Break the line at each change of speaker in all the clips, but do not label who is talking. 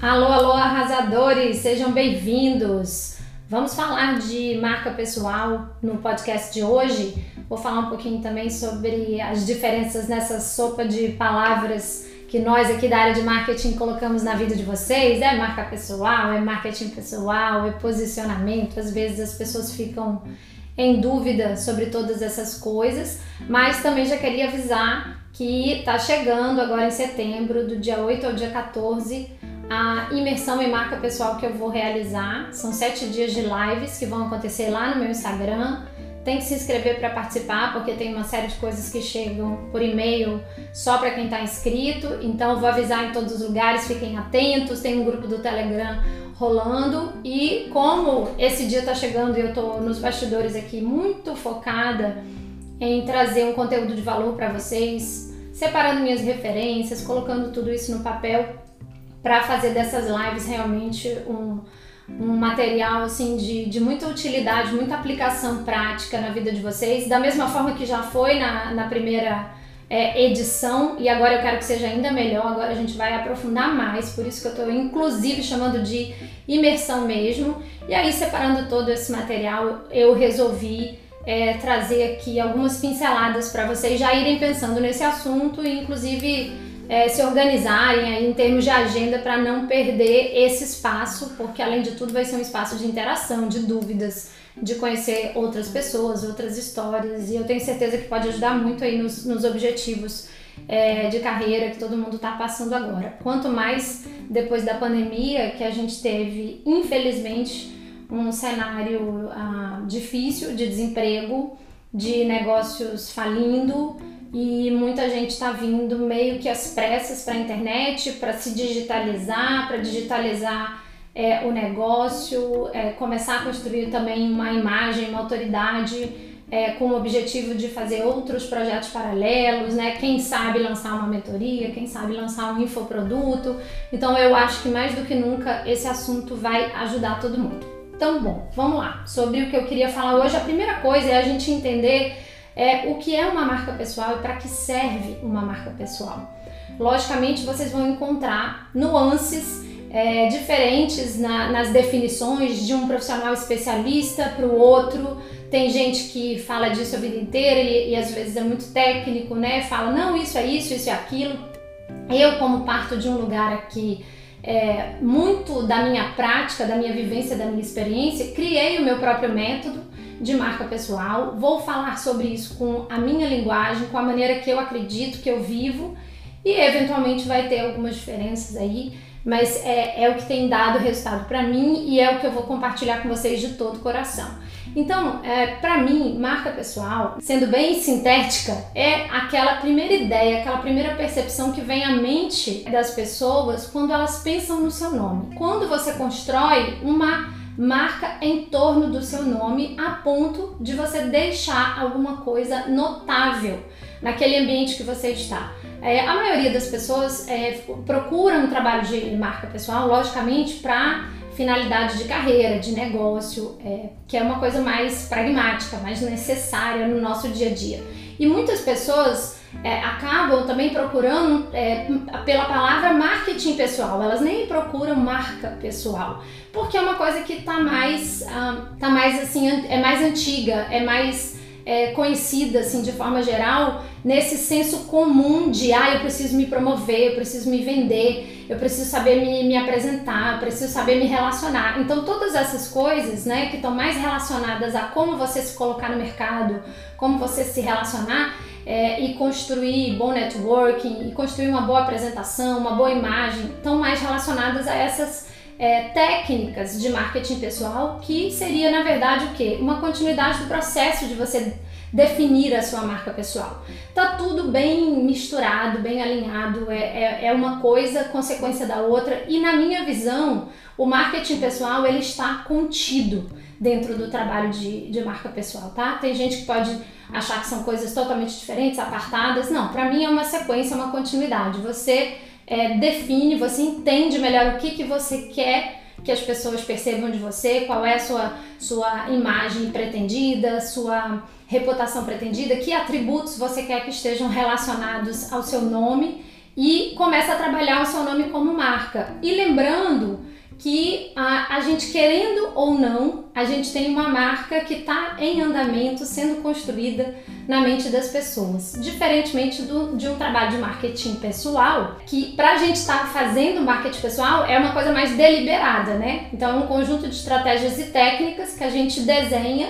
Alô, alô, arrasadores, sejam bem-vindos. Vamos falar de marca pessoal no podcast de hoje. Vou falar um pouquinho também sobre as diferenças nessa sopa de palavras que nós aqui da área de marketing colocamos na vida de vocês. É marca pessoal, é marketing pessoal, é posicionamento. Às vezes as pessoas ficam em dúvida sobre todas essas coisas, mas também já queria avisar que está chegando agora em setembro, do dia 8 ao dia 14, a imersão em marca pessoal que eu vou realizar. São sete dias de lives que vão acontecer lá no meu Instagram. Tem que se inscrever para participar, porque tem uma série de coisas que chegam por e-mail só para quem está inscrito. Então, vou avisar em todos os lugares, fiquem atentos. Tem um grupo do Telegram rolando. E como esse dia está chegando e eu estou nos bastidores aqui muito focada em trazer um conteúdo de valor para vocês, separando minhas referências, colocando tudo isso no papel para fazer dessas lives realmente um, um material assim de, de muita utilidade, muita aplicação prática na vida de vocês, da mesma forma que já foi na, na primeira é, edição e agora eu quero que seja ainda melhor. Agora a gente vai aprofundar mais, por isso que eu estou inclusive chamando de imersão mesmo. E aí, separando todo esse material, eu resolvi é, trazer aqui algumas pinceladas para vocês já irem pensando nesse assunto e, inclusive, é, se organizarem em termos de agenda para não perder esse espaço, porque além de tudo vai ser um espaço de interação, de dúvidas, de conhecer outras pessoas, outras histórias, e eu tenho certeza que pode ajudar muito aí nos, nos objetivos é, de carreira que todo mundo está passando agora. Quanto mais depois da pandemia que a gente teve, infelizmente, um cenário ah, difícil de desemprego, de negócios falindo e muita gente está vindo meio que às pressas para a internet para se digitalizar, para digitalizar é, o negócio, é, começar a construir também uma imagem, uma autoridade é, com o objetivo de fazer outros projetos paralelos, né? Quem sabe lançar uma mentoria, quem sabe lançar um infoproduto. Então eu acho que mais do que nunca esse assunto vai ajudar todo mundo. Então, bom, vamos lá. Sobre o que eu queria falar hoje, a primeira coisa é a gente entender é, o que é uma marca pessoal e para que serve uma marca pessoal. Logicamente, vocês vão encontrar nuances é, diferentes na, nas definições de um profissional especialista para o outro. Tem gente que fala disso a vida inteira e, e às vezes é muito técnico, né? Fala, não, isso é isso, isso é aquilo. Eu, como parto de um lugar aqui é, muito da minha prática, da minha vivência, da minha experiência, criei o meu próprio método de marca pessoal. Vou falar sobre isso com a minha linguagem, com a maneira que eu acredito, que eu vivo e eventualmente vai ter algumas diferenças aí, mas é, é o que tem dado resultado para mim e é o que eu vou compartilhar com vocês de todo o coração. Então, é, para mim, marca pessoal, sendo bem sintética, é aquela primeira ideia, aquela primeira percepção que vem à mente das pessoas quando elas pensam no seu nome. Quando você constrói uma marca em torno do seu nome a ponto de você deixar alguma coisa notável naquele ambiente que você está. É, a maioria das pessoas é, procura um trabalho de marca pessoal, logicamente, para finalidade de carreira, de negócio, é, que é uma coisa mais pragmática, mais necessária no nosso dia a dia. E muitas pessoas é, acabam também procurando é, pela palavra marketing pessoal, elas nem procuram marca pessoal, porque é uma coisa que está mais, ah, tá mais assim, é mais antiga, é mais é, conhecida assim de forma geral nesse senso comum de ah, eu preciso me promover, eu preciso me vender, eu preciso saber me, me apresentar, eu preciso saber me relacionar. Então todas essas coisas, né, que estão mais relacionadas a como você se colocar no mercado, como você se relacionar, é, e construir bom networking e construir uma boa apresentação, uma boa imagem, estão mais relacionadas a essas é, técnicas de marketing pessoal, que seria na verdade o que? Uma continuidade do processo de você definir a sua marca pessoal. Tá tudo bem misturado, bem alinhado, é, é, é uma coisa consequência da outra e na minha visão o marketing pessoal ele está contido dentro do trabalho de, de marca pessoal, tá? Tem gente que pode achar que são coisas totalmente diferentes, apartadas. Não, para mim é uma sequência, uma continuidade. Você é, define, você entende melhor o que, que você quer que as pessoas percebam de você, qual é a sua, sua imagem pretendida, sua reputação pretendida, que atributos você quer que estejam relacionados ao seu nome e começa a trabalhar o seu nome como marca. E lembrando que a, a gente querendo ou não, a gente tem uma marca que está em andamento, sendo construída na mente das pessoas. Diferentemente do, de um trabalho de marketing pessoal, que para a gente estar tá fazendo marketing pessoal é uma coisa mais deliberada, né? Então é um conjunto de estratégias e técnicas que a gente desenha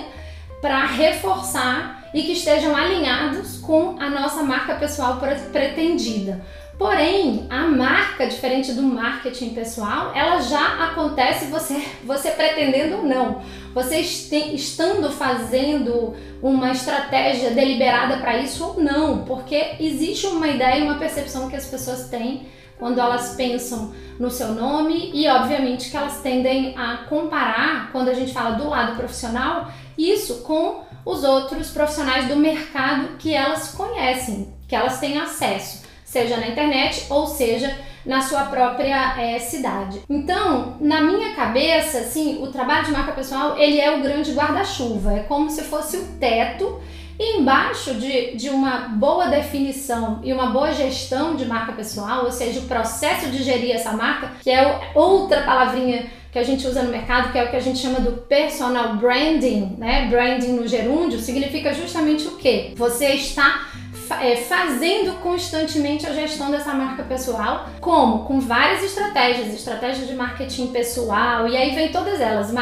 para reforçar e que estejam alinhados com a nossa marca pessoal pretendida. Porém, a marca, diferente do marketing pessoal, ela já acontece você, você pretendendo ou não. Você estando fazendo uma estratégia deliberada para isso ou não, porque existe uma ideia e uma percepção que as pessoas têm quando elas pensam no seu nome e, obviamente, que elas tendem a comparar, quando a gente fala do lado profissional, isso com os outros profissionais do mercado que elas conhecem, que elas têm acesso seja na internet ou seja na sua própria é, cidade. Então, na minha cabeça, assim, o trabalho de marca pessoal ele é o grande guarda-chuva, é como se fosse o teto e embaixo de, de uma boa definição e uma boa gestão de marca pessoal, ou seja, o processo de gerir essa marca, que é outra palavrinha que a gente usa no mercado, que é o que a gente chama do personal branding, né? Branding no gerúndio significa justamente o quê? Você está é, fazendo constantemente a gestão dessa marca pessoal. Como? Com várias estratégias, estratégias de marketing pessoal, e aí vem todas elas.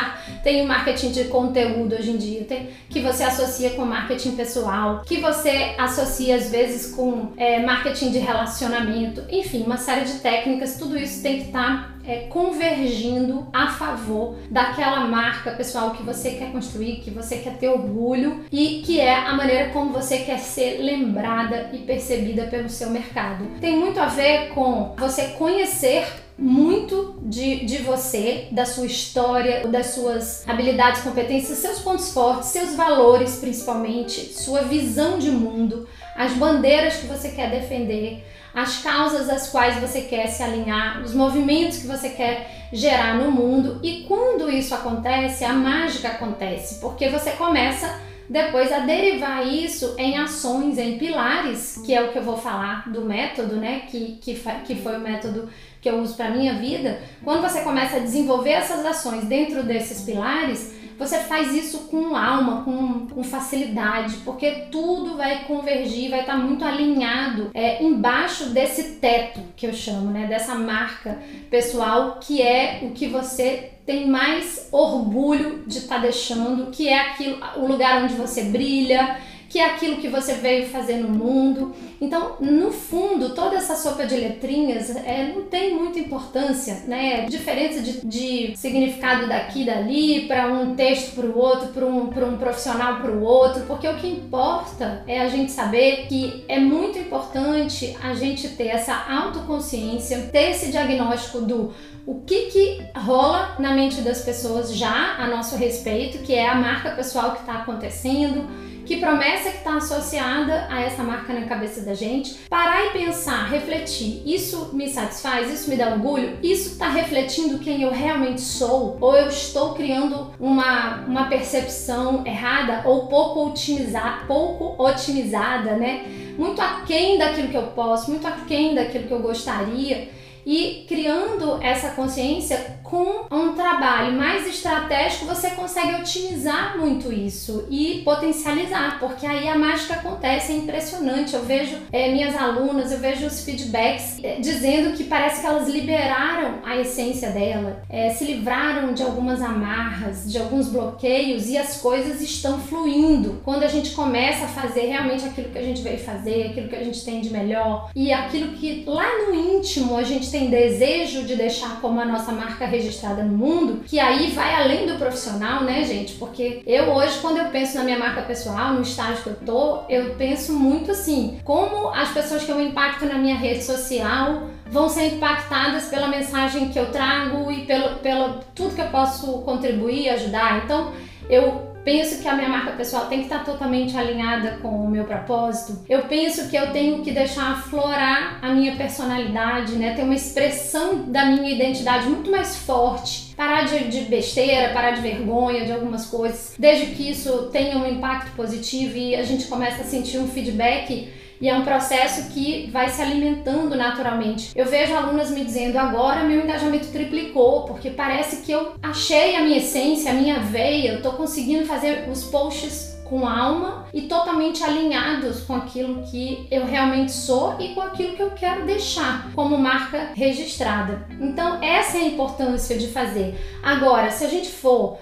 Tem o marketing de conteúdo hoje em dia, tem, que você associa com marketing pessoal, que você associa às vezes com é, marketing de relacionamento, enfim, uma série de técnicas, tudo isso tem que estar. Tá é, convergindo a favor daquela marca pessoal que você quer construir, que você quer ter orgulho e que é a maneira como você quer ser lembrada e percebida pelo seu mercado. Tem muito a ver com você conhecer muito de, de você, da sua história, das suas habilidades, competências, seus pontos fortes, seus valores principalmente, sua visão de mundo, as bandeiras que você quer defender as causas às quais você quer se alinhar, os movimentos que você quer gerar no mundo. E quando isso acontece, a mágica acontece, porque você começa depois a derivar isso em ações, em pilares, que é o que eu vou falar do método, né? Que, que, que foi o método que eu uso para minha vida. Quando você começa a desenvolver essas ações dentro desses pilares, você faz isso com alma, com, com facilidade, porque tudo vai convergir, vai estar tá muito alinhado é, embaixo desse teto que eu chamo, né? Dessa marca pessoal que é o que você tem mais orgulho de estar tá deixando, que é aquilo, o lugar onde você brilha, que é aquilo que você veio fazer no mundo. Então, no fundo, toda essa sopa de letrinhas é, não tem muita importância, né? Diferença de, de significado daqui dali, para um texto para o outro, para um, um profissional para o outro, porque o que importa é a gente saber que é muito importante a gente ter essa autoconsciência, ter esse diagnóstico do o que, que rola na mente das pessoas já a nosso respeito, que é a marca pessoal que está acontecendo que promessa que está associada a essa marca na cabeça da gente, parar e pensar, refletir, isso me satisfaz, isso me dá orgulho, isso está refletindo quem eu realmente sou, ou eu estou criando uma, uma percepção errada ou pouco otimizada, pouco otimizada, né? Muito aquém daquilo que eu posso, muito aquém daquilo que eu gostaria e criando essa consciência com um trabalho mais estratégico, você consegue otimizar muito isso e potencializar, porque aí a mágica acontece, é impressionante. Eu vejo é, minhas alunas, eu vejo os feedbacks é, dizendo que parece que elas liberaram a essência dela, é, se livraram de algumas amarras, de alguns bloqueios e as coisas estão fluindo. Quando a gente começa a fazer realmente aquilo que a gente veio fazer, aquilo que a gente tem de melhor e aquilo que lá no íntimo a gente tem tem desejo de deixar como a nossa marca registrada no mundo, que aí vai além do profissional, né, gente? Porque eu hoje, quando eu penso na minha marca pessoal, no estágio que eu tô, eu penso muito assim, como as pessoas que eu impacto na minha rede social vão ser impactadas pela mensagem que eu trago e pelo, pelo tudo que eu posso contribuir, ajudar. Então, eu penso que a minha marca pessoal tem que estar totalmente alinhada com o meu propósito. Eu penso que eu tenho que deixar aflorar a minha personalidade, né? Ter uma expressão da minha identidade muito mais forte. Parar de, de besteira, parar de vergonha de algumas coisas, desde que isso tenha um impacto positivo e a gente começa a sentir um feedback e é um processo que vai se alimentando naturalmente. Eu vejo alunas me dizendo agora meu engajamento triplicou, porque parece que eu achei a minha essência, a minha veia, eu tô conseguindo fazer os posts com alma e totalmente alinhados com aquilo que eu realmente sou e com aquilo que eu quero deixar como marca registrada. Então, essa é a importância de fazer. Agora, se a gente for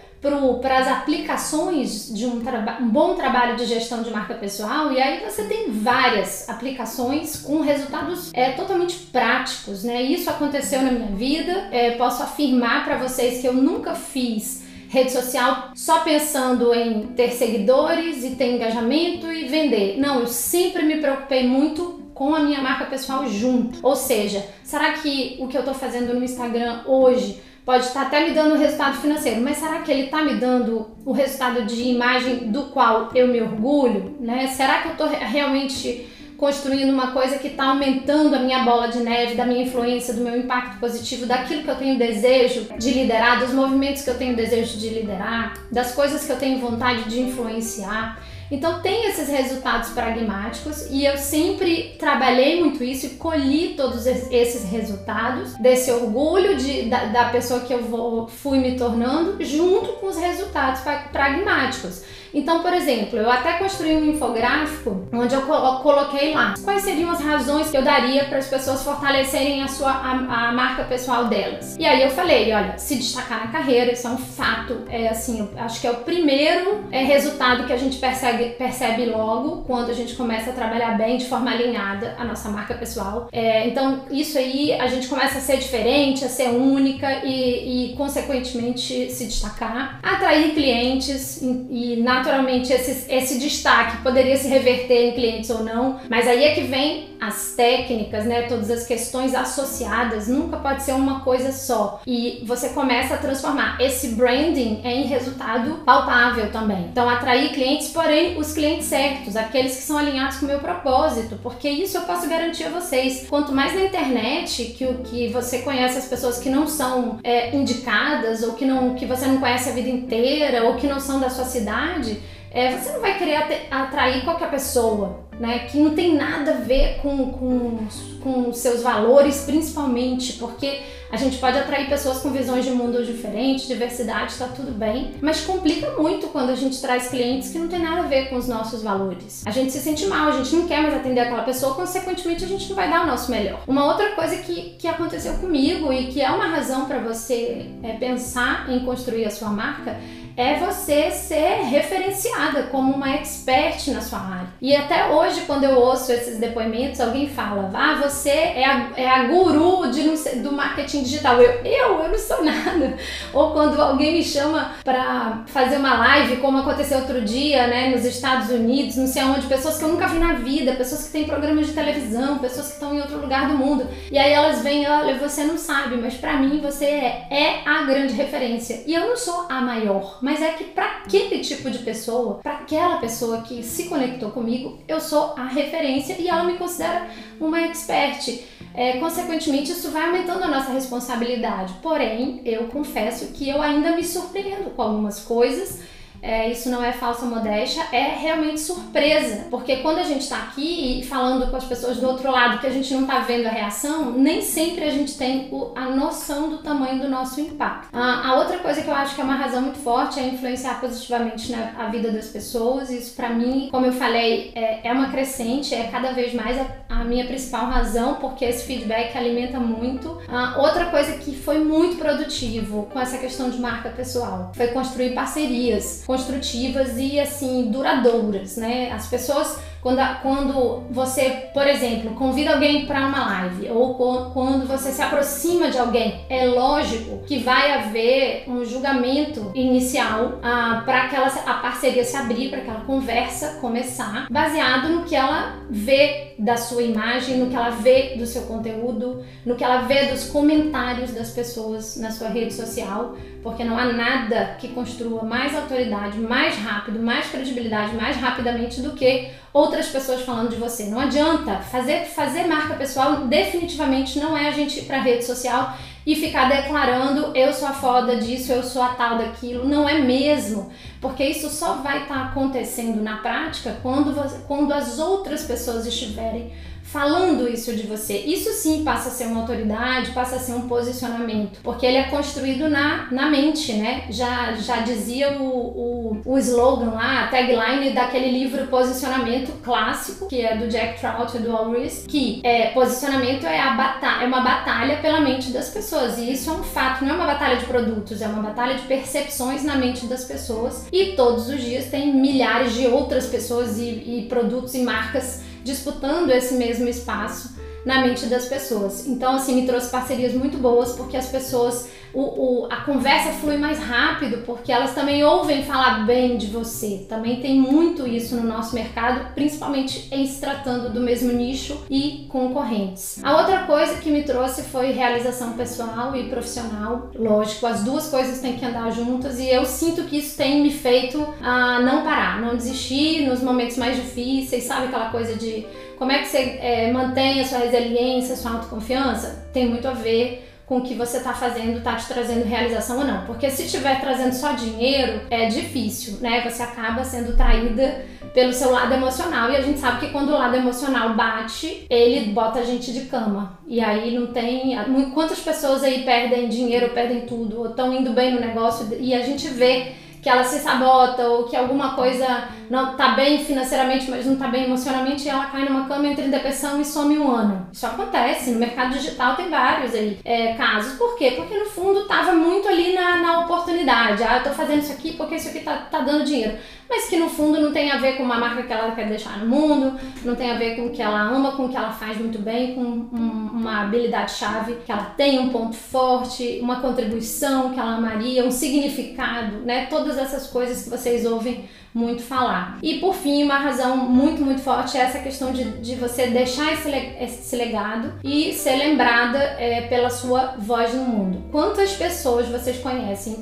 para as aplicações de um, um, bom trabalho de gestão de marca pessoal, e aí você tem várias aplicações com resultados é, totalmente práticos, né? Isso aconteceu na minha vida, é, posso afirmar para vocês que eu nunca fiz rede social só pensando em ter seguidores e ter engajamento e vender. Não, eu sempre me preocupei muito com a minha marca pessoal junto. Ou seja, será que o que eu estou fazendo no Instagram hoje pode estar até me dando resultado financeiro, mas será que ele está me dando o resultado de imagem do qual eu me orgulho? Né? Será que eu estou realmente construindo uma coisa que está aumentando a minha bola de neve, da minha influência, do meu impacto positivo, daquilo que eu tenho desejo de liderar, dos movimentos que eu tenho desejo de liderar, das coisas que eu tenho vontade de influenciar. Então tem esses resultados pragmáticos e eu sempre trabalhei muito isso e colhi todos esses resultados desse orgulho de, da, da pessoa que eu vou, fui me tornando junto com os resultados pragmáticos. Então, por exemplo, eu até construí um infográfico onde eu coloquei lá quais seriam as razões que eu daria para as pessoas fortalecerem a sua a, a, marca pessoal delas. E aí eu falei, olha, se destacar na carreira, isso é um fato, é assim, acho que é o primeiro é, resultado que a gente percebe, logo quando a gente começa a trabalhar bem de forma alinhada a nossa marca pessoal. É, então, isso aí a gente começa a ser diferente, a ser única e, e consequentemente se destacar, atrair clientes e, e na naturalmente esse, esse destaque poderia se reverter em clientes ou não, mas aí é que vem as técnicas, né, todas as questões associadas, nunca pode ser uma coisa só. E você começa a transformar esse branding em resultado palpável também. Então, atrair clientes, porém, os clientes certos, aqueles que são alinhados com o meu propósito, porque isso eu posso garantir a vocês. Quanto mais na internet que o que você conhece as pessoas que não são é, indicadas ou que não que você não conhece a vida inteira ou que não são da sua cidade, é, você não vai querer atrair qualquer pessoa, né? Que não tem nada a ver com, com, com seus valores, principalmente, porque a gente pode atrair pessoas com visões de mundo diferentes, diversidade, está tudo bem, mas complica muito quando a gente traz clientes que não tem nada a ver com os nossos valores. A gente se sente mal, a gente não quer mais atender aquela pessoa, consequentemente a gente não vai dar o nosso melhor. Uma outra coisa que, que aconteceu comigo e que é uma razão para você é, pensar em construir a sua marca é você ser referenciada como uma expert na sua área. E até hoje, quando eu ouço esses depoimentos, alguém fala: Ah, você é a, é a guru de, do marketing digital. Eu, eu, eu não sou nada. Ou quando alguém me chama para fazer uma live, como aconteceu outro dia, né, nos Estados Unidos, não sei aonde, pessoas que eu nunca vi na vida, pessoas que têm programas de televisão, pessoas que estão em outro lugar do mundo. E aí elas vêm, olha, você não sabe, mas para mim você é, é a grande referência. E eu não sou a maior mas é que para aquele tipo de pessoa, para aquela pessoa que se conectou comigo, eu sou a referência e ela me considera uma expert. É, consequentemente, isso vai aumentando a nossa responsabilidade. Porém, eu confesso que eu ainda me surpreendo com algumas coisas é, isso não é falsa modéstia, é realmente surpresa. Porque quando a gente está aqui falando com as pessoas do outro lado que a gente não está vendo a reação, nem sempre a gente tem o, a noção do tamanho do nosso impacto. a outra coisa que eu acho que é uma razão muito forte é influenciar positivamente na a vida das pessoas. Isso para mim, como eu falei, é, é, uma crescente, é cada vez mais a, a, minha principal razão, porque esse feedback alimenta muito. outra coisa que foi muito produtivo com essa questão de marca pessoal foi construir parcerias construtivas e assim duradouras, né? As pessoas quando, quando você, por exemplo, convida alguém para uma live ou quando você se aproxima de alguém, é lógico que vai haver um julgamento inicial ah, para aquela a parceria se abrir, para aquela conversa começar, baseado no que ela vê da sua imagem, no que ela vê do seu conteúdo, no que ela vê dos comentários das pessoas na sua rede social, porque não há nada que construa mais autoridade, mais rápido, mais credibilidade, mais rapidamente do que outras pessoas falando de você. Não adianta fazer fazer marca pessoal definitivamente não é a gente ir para rede social e ficar declarando eu sou a foda disso, eu sou a tal daquilo. Não é mesmo, porque isso só vai estar tá acontecendo na prática quando, você, quando as outras pessoas estiverem falando isso de você. Isso sim passa a ser uma autoridade, passa a ser um posicionamento, porque ele é construído na, na mente, né? Já, já dizia o, o, o slogan lá, a tagline daquele livro Posicionamento clássico, que é do Jack Trout e do Al que é, posicionamento é, a batalha, é uma batalha pela mente das pessoas. E isso é um fato, não é uma batalha de produtos, é uma batalha de percepções na mente das pessoas. E todos os dias tem milhares de outras pessoas e, e produtos e marcas disputando esse mesmo espaço na mente das pessoas. Então, assim, me trouxe parcerias muito boas porque as pessoas o, o, a conversa flui mais rápido porque elas também ouvem falar bem de você. Também tem muito isso no nosso mercado, principalmente em se tratando do mesmo nicho e concorrentes. A outra coisa que me trouxe foi realização pessoal e profissional. Lógico, as duas coisas têm que andar juntas e eu sinto que isso tem me feito a não parar, não desistir nos momentos mais difíceis, sabe aquela coisa de como é que você é, mantém a sua resiliência, a sua autoconfiança? Tem muito a ver com o que você está fazendo está te trazendo realização ou não. Porque se estiver trazendo só dinheiro, é difícil, né? Você acaba sendo traída pelo seu lado emocional. E a gente sabe que quando o lado emocional bate, ele bota a gente de cama. E aí não tem. Quantas pessoas aí perdem dinheiro, perdem tudo, ou estão indo bem no negócio e a gente vê que ela se sabota ou que alguma coisa não tá bem financeiramente, mas não tá bem emocionalmente e ela cai numa cama, entra em depressão e some um ano. Isso acontece, no mercado digital tem vários aí é, casos. Por quê? Porque no fundo tava muito ali na, na oportunidade. Ah, eu tô fazendo isso aqui porque isso aqui tá, tá dando dinheiro mas que no fundo não tem a ver com uma marca que ela quer deixar no mundo, não tem a ver com o que ela ama, com o que ela faz muito bem, com um, uma habilidade-chave que ela tem, um ponto forte, uma contribuição que ela amaria, um significado, né? Todas essas coisas que vocês ouvem muito falar. E por fim, uma razão muito, muito forte é essa questão de, de você deixar esse, esse legado e ser lembrada é, pela sua voz no mundo. Quantas pessoas vocês conhecem,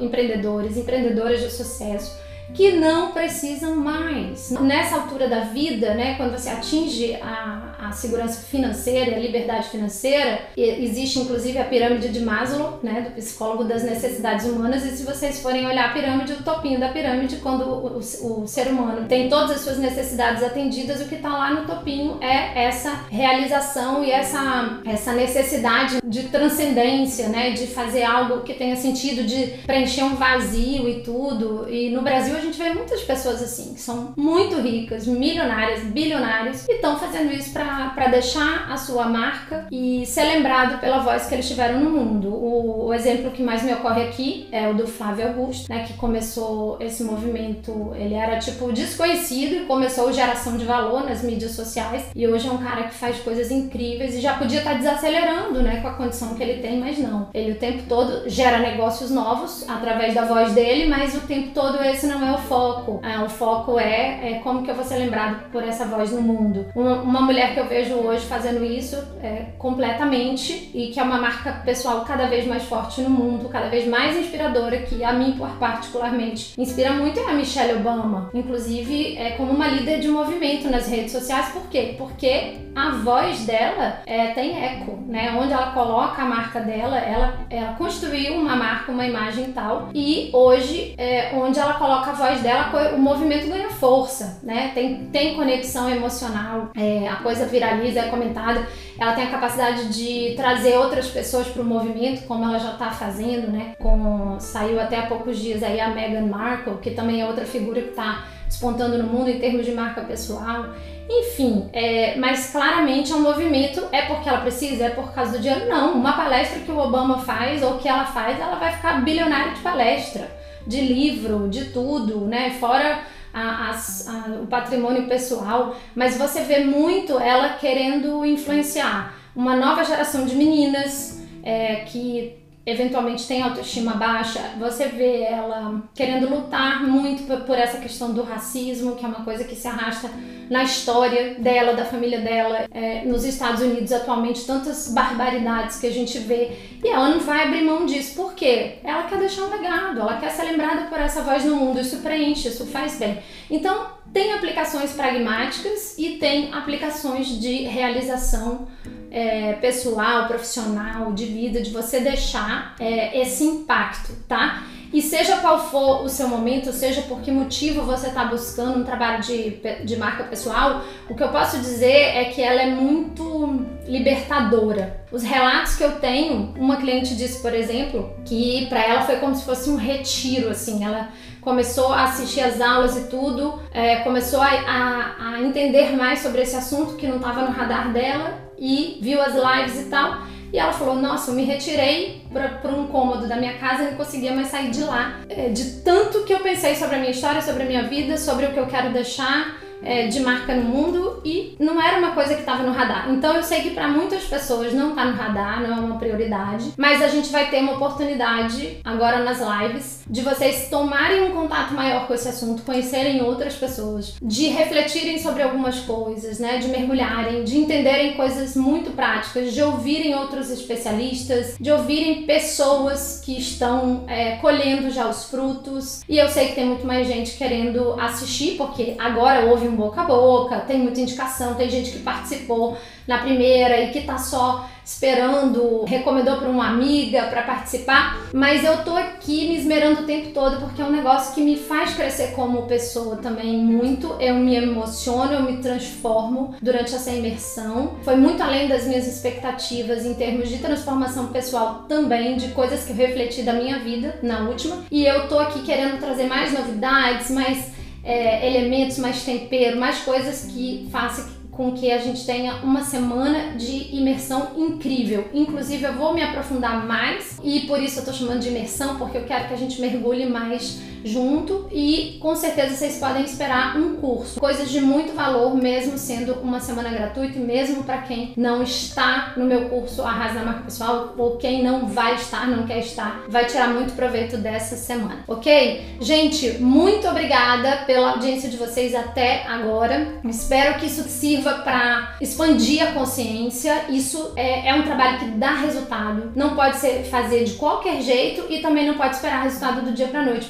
empreendedores, empreendedoras de sucesso? Que não precisam mais. Nessa altura da vida, né, quando você atinge a, a segurança financeira, a liberdade financeira, existe inclusive a pirâmide de Maslow, né, do psicólogo das necessidades humanas, e se vocês forem olhar a pirâmide, o topinho da pirâmide, quando o, o, o ser humano tem todas as suas necessidades atendidas, o que está lá no topinho é essa realização e essa, essa necessidade de transcendência, né, de fazer algo que tenha sentido, de preencher um vazio e tudo. E no Brasil a gente vê muitas pessoas assim, que são muito ricas, milionárias, bilionárias, e estão fazendo isso para deixar a sua marca e ser lembrado pela voz que eles tiveram no mundo. O, o, exemplo que mais me ocorre aqui é o do Flávio Augusto, né, que começou esse movimento, ele era tipo desconhecido e começou geração de valor nas mídias sociais, e hoje é um cara que faz coisas incríveis e já podia estar tá desacelerando, né, com a condição que ele tem, mas não. Ele o tempo todo gera negócios novos através da voz dele, mas o tempo todo esse não é é o foco. Ah, o foco é, é, como que eu vou ser lembrado por essa voz no mundo. Uma, uma mulher que eu vejo hoje fazendo isso é, completamente e que é uma marca pessoal cada vez mais forte no mundo, cada vez mais inspiradora, que a mim particularmente inspira muito é a Michelle Obama. Inclusive, é como uma líder de movimento nas redes sociais. Por quê? Porque a voz dela é, tem eco, né? Onde ela coloca a marca dela, ela, ela construiu uma marca, uma imagem tal, e hoje, é, onde ela coloca a voz dela, o movimento ganha força, né? Tem, tem conexão emocional, é, a coisa viraliza, é comentada, ela tem a capacidade de trazer outras pessoas para o movimento, como ela já está fazendo, né? Com, saiu até há poucos dias aí a Meghan Markle, que também é outra figura que está despontando no mundo em termos de marca pessoal. Enfim, é, mas claramente é um movimento, é porque ela precisa, é por causa do dinheiro? Não, uma palestra que o Obama faz ou que ela faz, ela vai ficar bilionária de palestra de livro, de tudo, né? Fora a, a, a, o patrimônio pessoal, mas você vê muito ela querendo influenciar uma nova geração de meninas é, que eventualmente tem autoestima baixa, você vê ela querendo lutar muito por essa questão do racismo, que é uma coisa que se arrasta na história dela, da família dela. É, nos Estados Unidos, atualmente, tantas barbaridades que a gente vê. E ela não vai abrir mão disso. Por quê? Ela quer deixar um legado, ela quer ser lembrada por essa voz no mundo. Isso preenche, isso faz bem. Então, tem aplicações pragmáticas e tem aplicações de realização é, pessoal, profissional, de vida, de você deixar é, esse impacto, tá? E seja qual for o seu momento, seja por que motivo você está buscando um trabalho de, de marca pessoal, o que eu posso dizer é que ela é muito libertadora. Os relatos que eu tenho, uma cliente disse, por exemplo, que para ela foi como se fosse um retiro, assim, ela começou a assistir as aulas e tudo, é, começou a, a, a entender mais sobre esse assunto que não estava no radar dela e viu as lives e tal. E ela falou: Nossa, eu me retirei para um cômodo da minha casa e não conseguia mais sair de lá. É, de tanto que eu pensei sobre a minha história, sobre a minha vida, sobre o que eu quero deixar é, de marca no mundo e não era uma coisa que estava no radar. Então eu sei que para muitas pessoas não está no radar, não é uma prioridade, mas a gente vai ter uma oportunidade agora nas lives de vocês tomarem um contato maior com esse assunto, conhecerem outras pessoas, de refletirem sobre algumas coisas, né, de mergulharem, de entenderem coisas muito práticas, de ouvirem outros especialistas, de ouvirem pessoas que estão é, colhendo já os frutos. E eu sei que tem muito mais gente querendo assistir, porque agora houve um boca a boca, tem muita indicação, tem gente que participou na primeira e que tá só esperando, recomendou para uma amiga para participar, mas eu tô aqui me esmerando o tempo todo porque é um negócio que me faz crescer como pessoa também muito. Eu me emociono, eu me transformo durante essa imersão. Foi muito além das minhas expectativas em termos de transformação pessoal também, de coisas que eu refleti da minha vida na última. E eu tô aqui querendo trazer mais novidades, mais é, elementos, mais tempero, mais coisas que façam com que a gente tenha uma semana de imersão incrível. Inclusive, eu vou me aprofundar mais e por isso eu tô chamando de imersão, porque eu quero que a gente mergulhe mais junto e com certeza vocês podem esperar um curso. Coisas de muito valor, mesmo sendo uma semana gratuita e mesmo para quem não está no meu curso Arrasa na Marca Pessoal ou quem não vai estar, não quer estar, vai tirar muito proveito dessa semana, ok? Gente, muito obrigada pela audiência de vocês até agora. Espero que isso sirva para expandir a consciência. Isso é, é um trabalho que dá resultado. Não pode ser fazer de qualquer jeito e também não pode esperar resultado do dia para noite,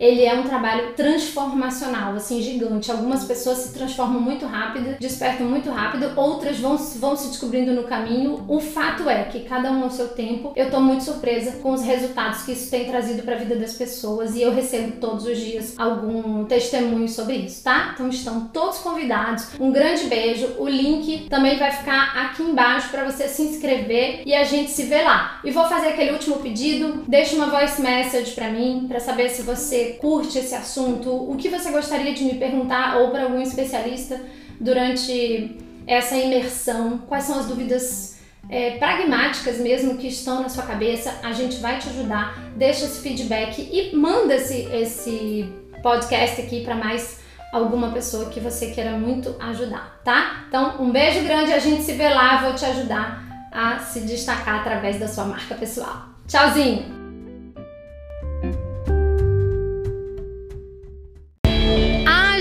ele é um trabalho transformacional, assim, gigante. Algumas pessoas se transformam muito rápido, despertam muito rápido, outras vão, vão se descobrindo no caminho. O fato é que cada um ao seu tempo, eu tô muito surpresa com os resultados que isso tem trazido para a vida das pessoas e eu recebo todos os dias algum testemunho sobre isso, tá? Então estão todos convidados. Um grande beijo. O link também vai ficar aqui embaixo para você se inscrever e a gente se vê lá. E vou fazer aquele último pedido. Deixa uma voice message para mim para saber se você você curte esse assunto, o que você gostaria de me perguntar ou para algum especialista durante essa imersão, quais são as dúvidas é, pragmáticas mesmo que estão na sua cabeça, a gente vai te ajudar. Deixa esse feedback e manda esse, esse podcast aqui para mais alguma pessoa que você queira muito ajudar, tá? Então, um beijo grande, a gente se vê lá, vou te ajudar a se destacar através da sua marca pessoal. Tchauzinho!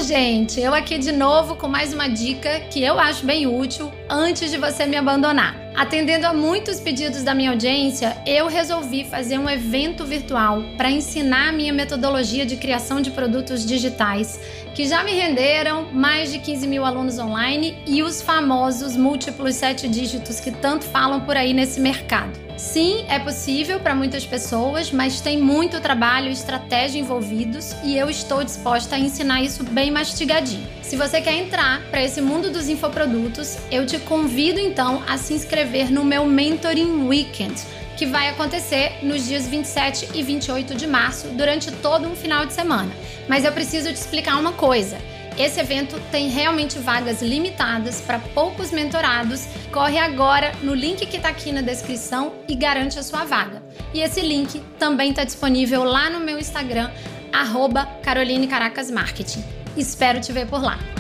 Gente! Eu aqui de novo com mais uma dica que eu acho bem útil antes de você me abandonar. Atendendo a muitos pedidos da minha audiência, eu resolvi fazer um evento virtual para ensinar a minha metodologia de criação de produtos digitais, que já me renderam mais de 15 mil alunos online e os famosos múltiplos sete dígitos que tanto falam por aí nesse mercado. Sim, é possível para muitas pessoas, mas tem muito trabalho e estratégia envolvidos e eu estou disposta a ensinar isso bem mastigadinho. Se você quer entrar para esse mundo dos infoprodutos, eu te convido então a se inscrever no meu Mentoring Weekend, que vai acontecer nos dias 27 e 28 de março, durante todo um final de semana. Mas eu preciso te explicar uma coisa. Esse evento tem realmente vagas limitadas para poucos mentorados. Corre agora no link que está aqui na descrição e garante a sua vaga. E esse link também está disponível lá no meu Instagram, Caroline Caracas Marketing. Espero te ver por lá.